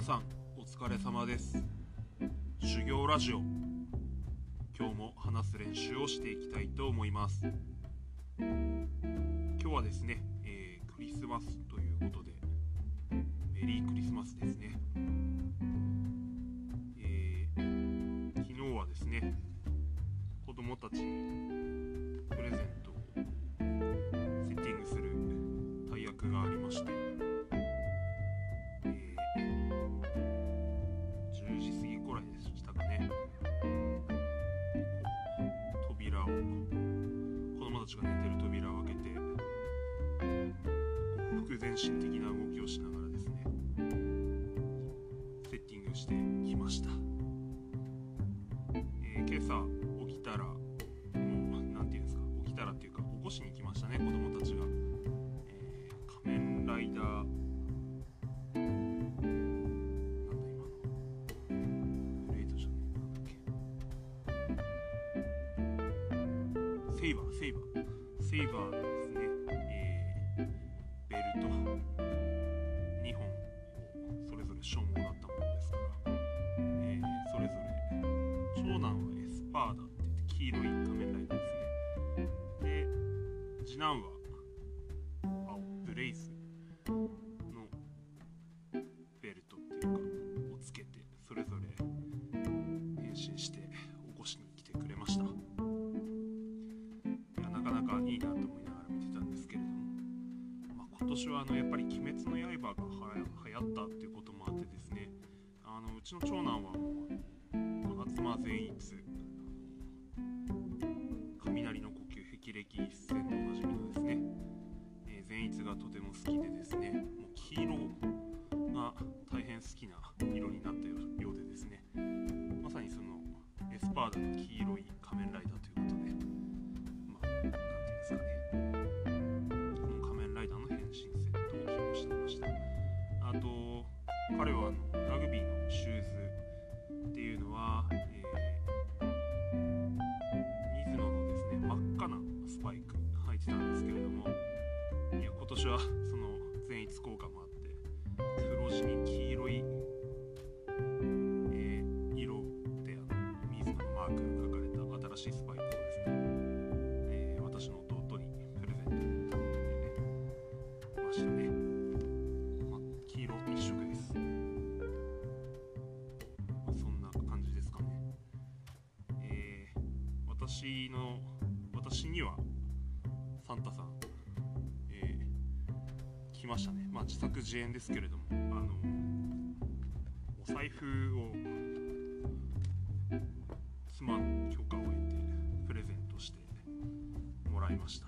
皆さんお疲れ様です。修行ラジオ。今日も話す練習をしていきたいと思います。今日はですね、えークリスマスということでメリークリスマスですね、ちが寝てる扉を開けてこう副前進的な動きをしながらセイバーセイバー。セイバーのですね、えーベルト。2本をそれぞれ称号だったものですから、えーそれぞれ。長男はエスパーだって言って黄色い仮面ライダーですね。で次男はいうこともあってですねあのうちの長男はもう吾妻善逸雷の呼吸霹靂一閃でおなじみのですね、えー善逸がとても好きでですねもう黄色が大変好きな色になったようでですねまさにそのエスパーダの黄色い仮面ライダーパイク履いてたんですけれどもいや今年は自演ですけれどもあのお財布を妻の許可を得てプレゼントしてもらいました。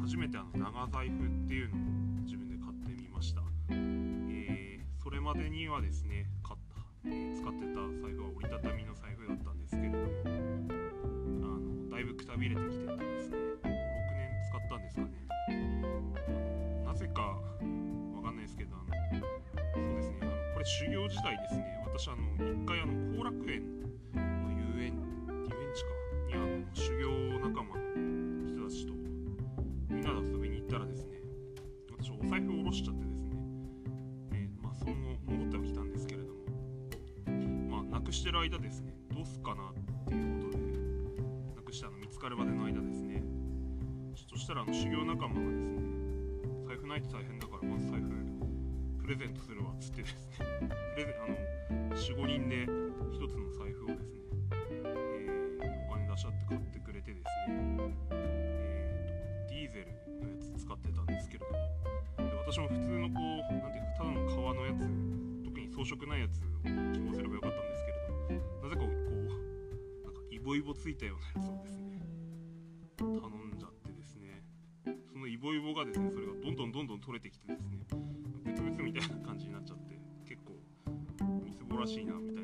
初めてあの長財布っていうのを自分で買ってみました、えーそれまでにはですね買った、えー使ってた財布は折りたたみの財布だったんですけれどもあのだいぶくたびれてきててですね。56年使ったんですかね。修行時代ですね。私あの一回あの後楽園の遊園遊園地かにあの修行仲間の人たちとみんなで遊びに行ったらですね私お財布を下ろしちゃってですね、えーまあその後戻ってはきたんですけれどもまあなくしてる間ですねどうすかなっていうことでなくしたの見つかるまでの間ですねそしたらあの修行仲間がですね財布ないと大変だからまず財布プレゼントするわっつってですね。プレゼあの45人で1つの財布をですね、えーお金出し合って買ってくれてですね、えーとディーゼルのやつ使ってたんですけれども。で私も普通のこうなんていうかただの革のやつ特に装飾ないやつを希望すればよかったんですけれどもなぜかこうなんかイボイボついたようなやつをですね頼んじゃってですね。そのイボイボがですねそれがどんどんどんどん取れてきてですね。たいな感じになっちゃって結構みすぼらしいなみたい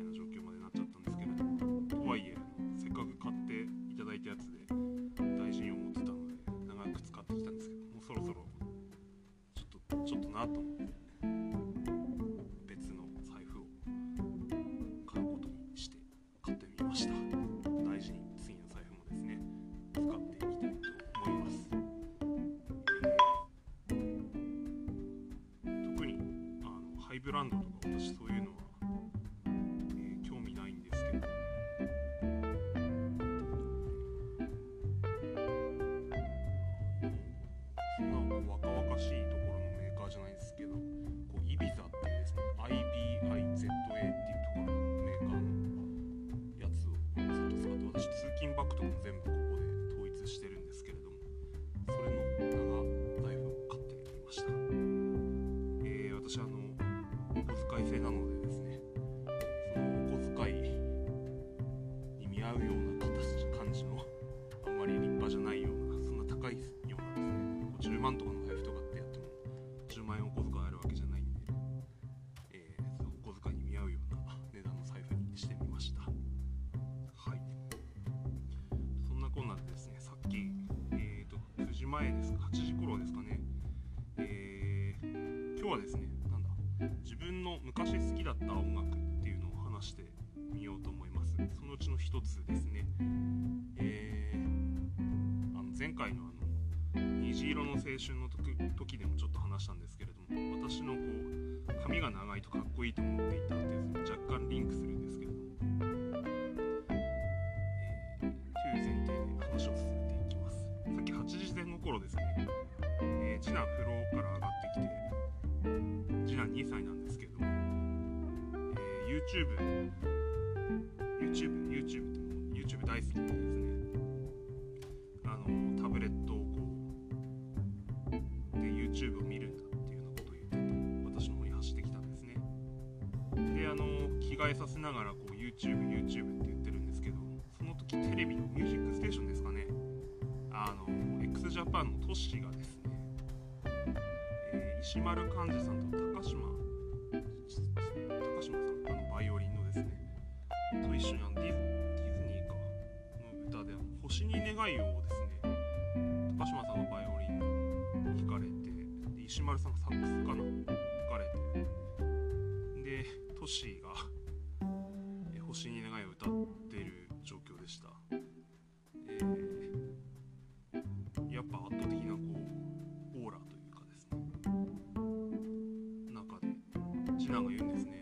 な状況までな。ランドとか私そういうのは、話してみようと思います。そのうちの一つですね。えーあの前回のあの虹色の青春の時でもちょっと話したんですけれども私のこう髪が長いとかっこいいと思っていたっていうの若干リンクするんですけれども、えーという前提で話を進めていきます。さっき8時前後頃ですね、えー次男風呂から上がってきて次男2歳なんです、YouTube YouTube YouTube っても YouTube 大好きでですね。あのタブレットをこうで YouTube を見るんだっていうようなことを言ってて私の方に走ってきたんですね。であの着替えさせながらこう YouTubeYouTube って言ってるんですけどその時テレビのミュージックステーションですかね。あの x ジャパンのトッシーがですね、えー石丸幹二さんと高島星に願いを」ですね高島さんがバイオリン弾かれてで石丸さんがサックスかな弾かれてでトシーが「星に願い」を歌ってる状況でした、えーやっぱ圧倒的なこうオーラというかですね中で次男が言うんですね。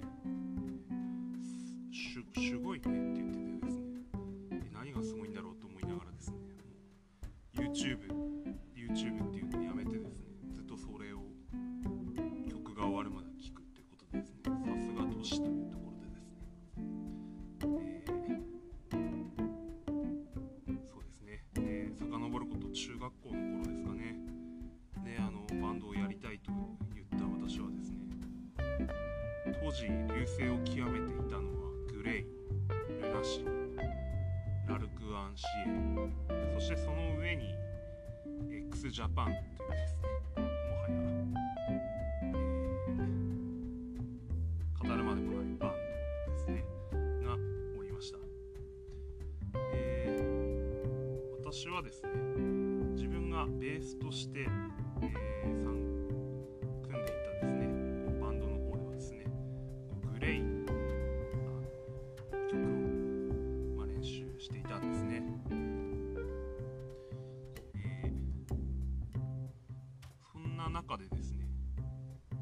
ナシーラルク・アンシエそしてその上に x ジャパンというですな中でですね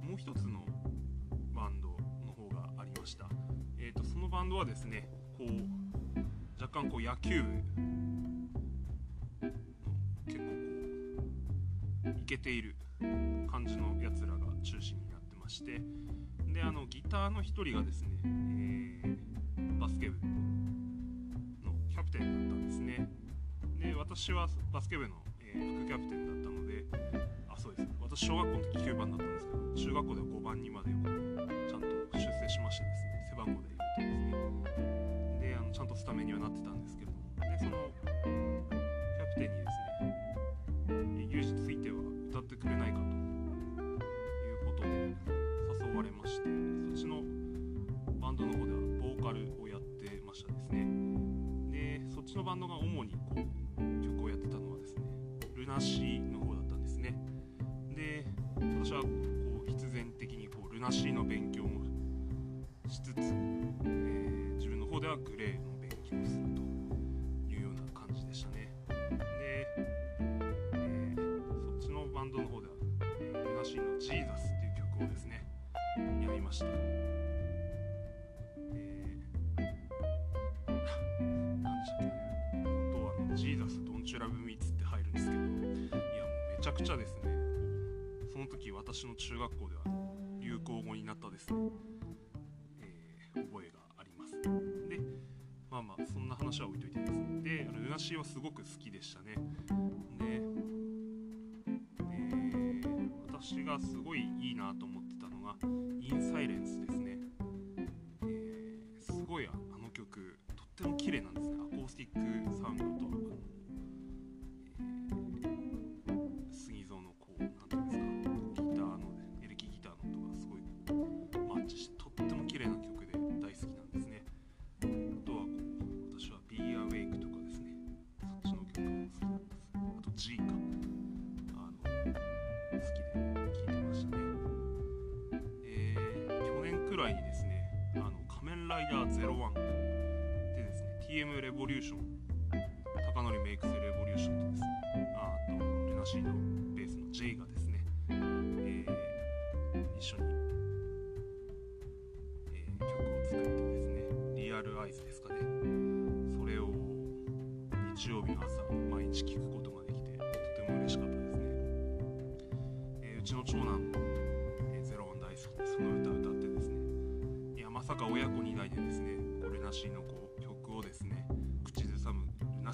もう一つのバンドの方がありました、えー、とそのバンドはですねこう若干こう野球部の結構こうイケている感じのやつらが中心になってましてであのギターの一人がですね、えーバスケ部のキャプテンだったんですね。で私はバスケ部の、えー副キャプテンだったのであそうです。私小学校の時9番だったんですけど中学校では5番にまでちゃんと出世しましてですね背番号で言うとですね。であのちゃんとスタメンにはなってたんですけどでそのグレーの勉強するというような感じでしたね。で、え、そっちのバンドの方では、えー、の「JESUS」っていう曲をですねやりました。えー、何でしたっけ音はね「Jesus, don't you love me」って入るんですけどいやもうめちゃくちゃですねその時私の中学校では流行語になったですね。話は置いといてですね。でルナシーはすごく好きでしたね。で、私がすごいいいなと思ライダー01でですね TM レボリューション高則メイクスレボリューションとですね。あとルナシードベースの J がですね、えー、一緒に、えー、曲を作ってですね。リアルアイズですかね。それを日曜日の朝毎日聴くこと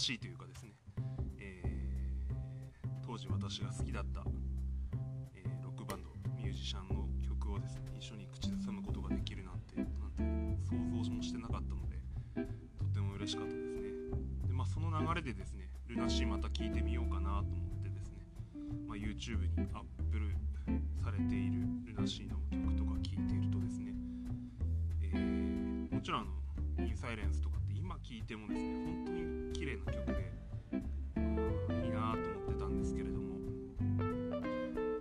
しいというかですね、えー、当時私が好きだった、えー、ロックバンドミュージシャンの曲をですね一緒に口ずさむことができるなんてなんて想像もしてなかったのでとても嬉しかったですねで、まあ、その流れでですねルナシーまた聴いてみようかなと思ってですね、まあ、YouTube にアップルされているルナシーの曲とか聴いているとですねえ。もちろんあのインサイレンスとかって今聴いてもですね本当に綺麗な曲でいいなと思ってたんですけれども。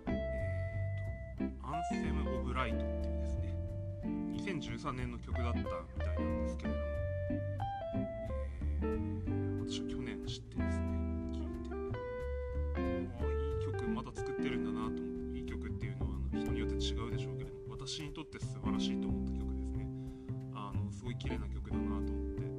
えーと「アンセム・オブ・ライト」っていうですね2013年の曲だったみたいなんですけれども、えー、私は去年知ってですね聴いて。あいい曲まだ作ってるんだなと思って。いい曲っていうのは人によって違うでしょうけれども私にとって素晴らしいと思った曲ですごい綺麗な曲だなと思って、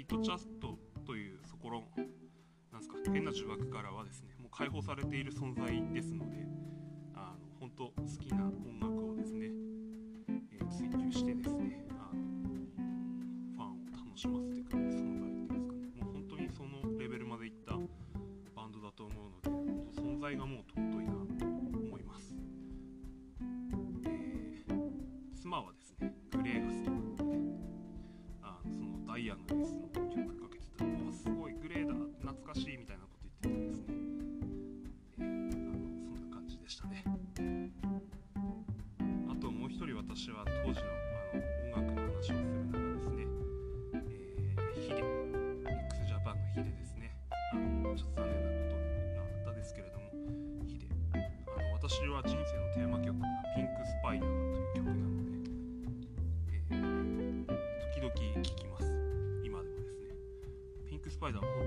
ヒットチャストというところなんすか変な呪縛からはですねもう解放されている存在ですのであの本当好きな音私は当時のあの音楽の話をするならですね、えー、ヒデ x ジャパンのヒデですね。あのちょっと残念なことがあったですけれどもヒデ。あの私は人生のテーマ曲が「ピンクスパイダー」という曲なので、えー、時々聴きます。今でもですね。ピンクスパイダー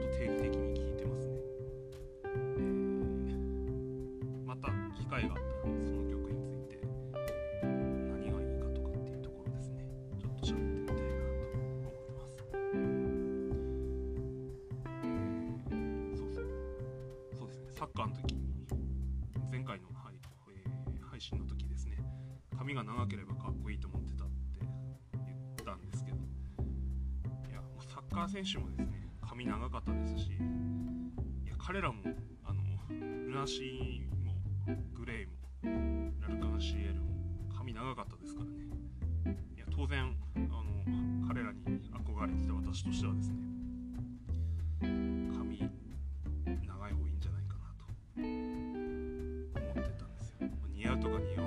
が長ければかっこいいと思ってたって言ったんですけど。いやサッカー選手もですね髪長かったですしいや彼らもあのルナシーもグレイもラルカンシエルも髪長かったですからね。いや当然あの彼らに憧れてた私としてはですね似合うとか似合わないじゃないですよ。ね長い方かっこいいんじゃないかっ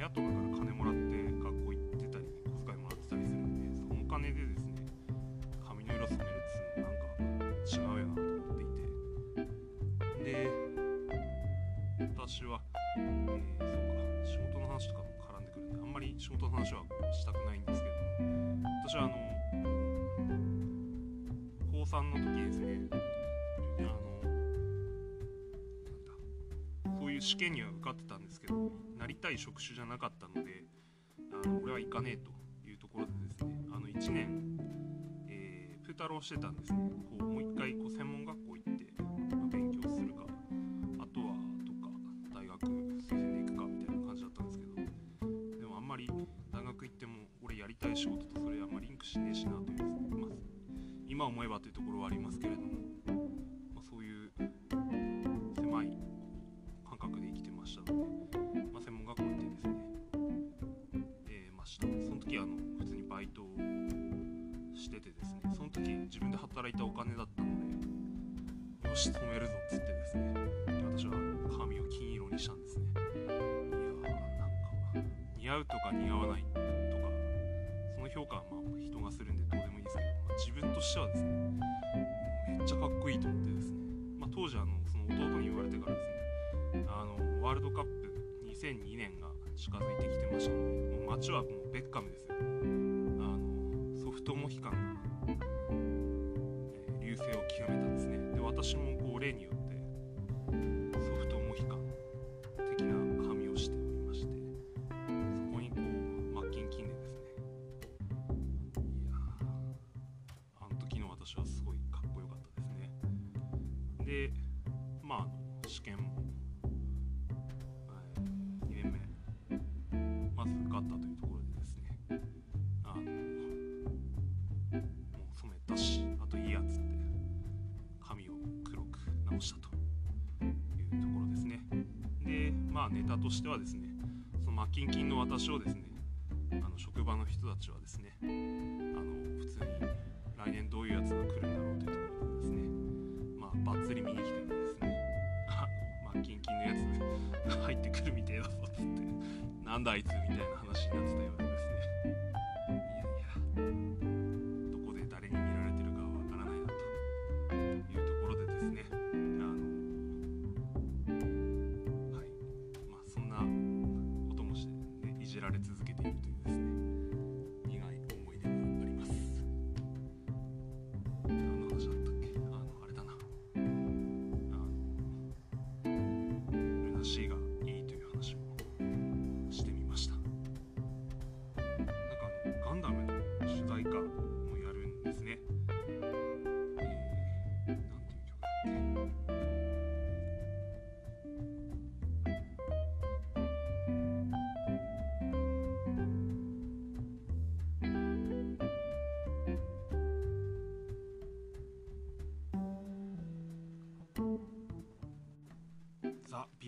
親とかから金もらって学校行ってたり小遣いもらってたりするんでそのお金でですね髪の色染めるっつうのなんか違うよなと思っていてで私は、えー、そうか仕事の話とかも絡んでくるんであんまり仕事の話はしたくないんですけども私はあの高3の時ですねあのそういう試験には受かってい職種じゃなかったのであの俺は行かねえというところでですねあの1年、えー、プータローしてたんですね。こうもう一回こう専門学校行って、まあ勉強するかあとはどっか大学推薦で行くかみたいな感じだったんですけどでもあんまり大学行っても俺やりたい仕事とそれあんまりリンクしねえしなというです。ね、まあ、今思えばというところはありますけれど似合うとか似合わないとかその評価はまあ人がするんでどうでもいいですけど、まあ自分としてはですねめっちゃかっこいいと思ってですね、まあ、当時あのその弟に言われてからですねあのワールドカップ2002年が近づいてきてましたのでもう街はもうベッカムですよ。あのソフトモヒカンが、えー流星を極めたんですね。で私もこう例によってでまあ試験も、2年目まず受かったというところでですねあのもう染めたしあといいやつって髪を黒く直したというところですね。でまあネタとしてはですねそのマッキンキンの私をですねあの職場の人たちはですねあの普通に来年どういうやつが来るんだろうというとまあっつり見に来てもですねあのマッキンキンのやつ入ってくるみてえだぞっつってなんだあいつみたいな話になってたようでですね。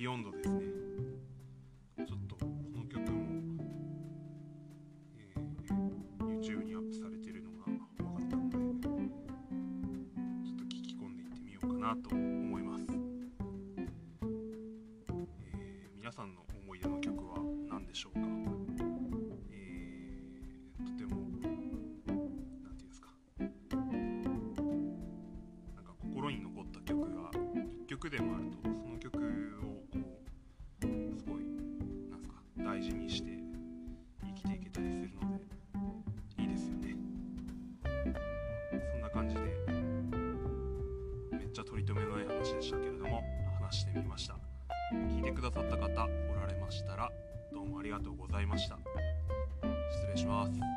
ビヨンドですね。ちょっとこの曲も、えー YouTube にアップされてるのが分かったのでちょっと聞き込んでいってみようかなと思います、えー皆さんの思い出の曲は何でしょうか、えーとてもなんていうんですか？なんか心に残った曲が1曲でもあるてくださった方おられましたらどうもありがとうございました。失礼します。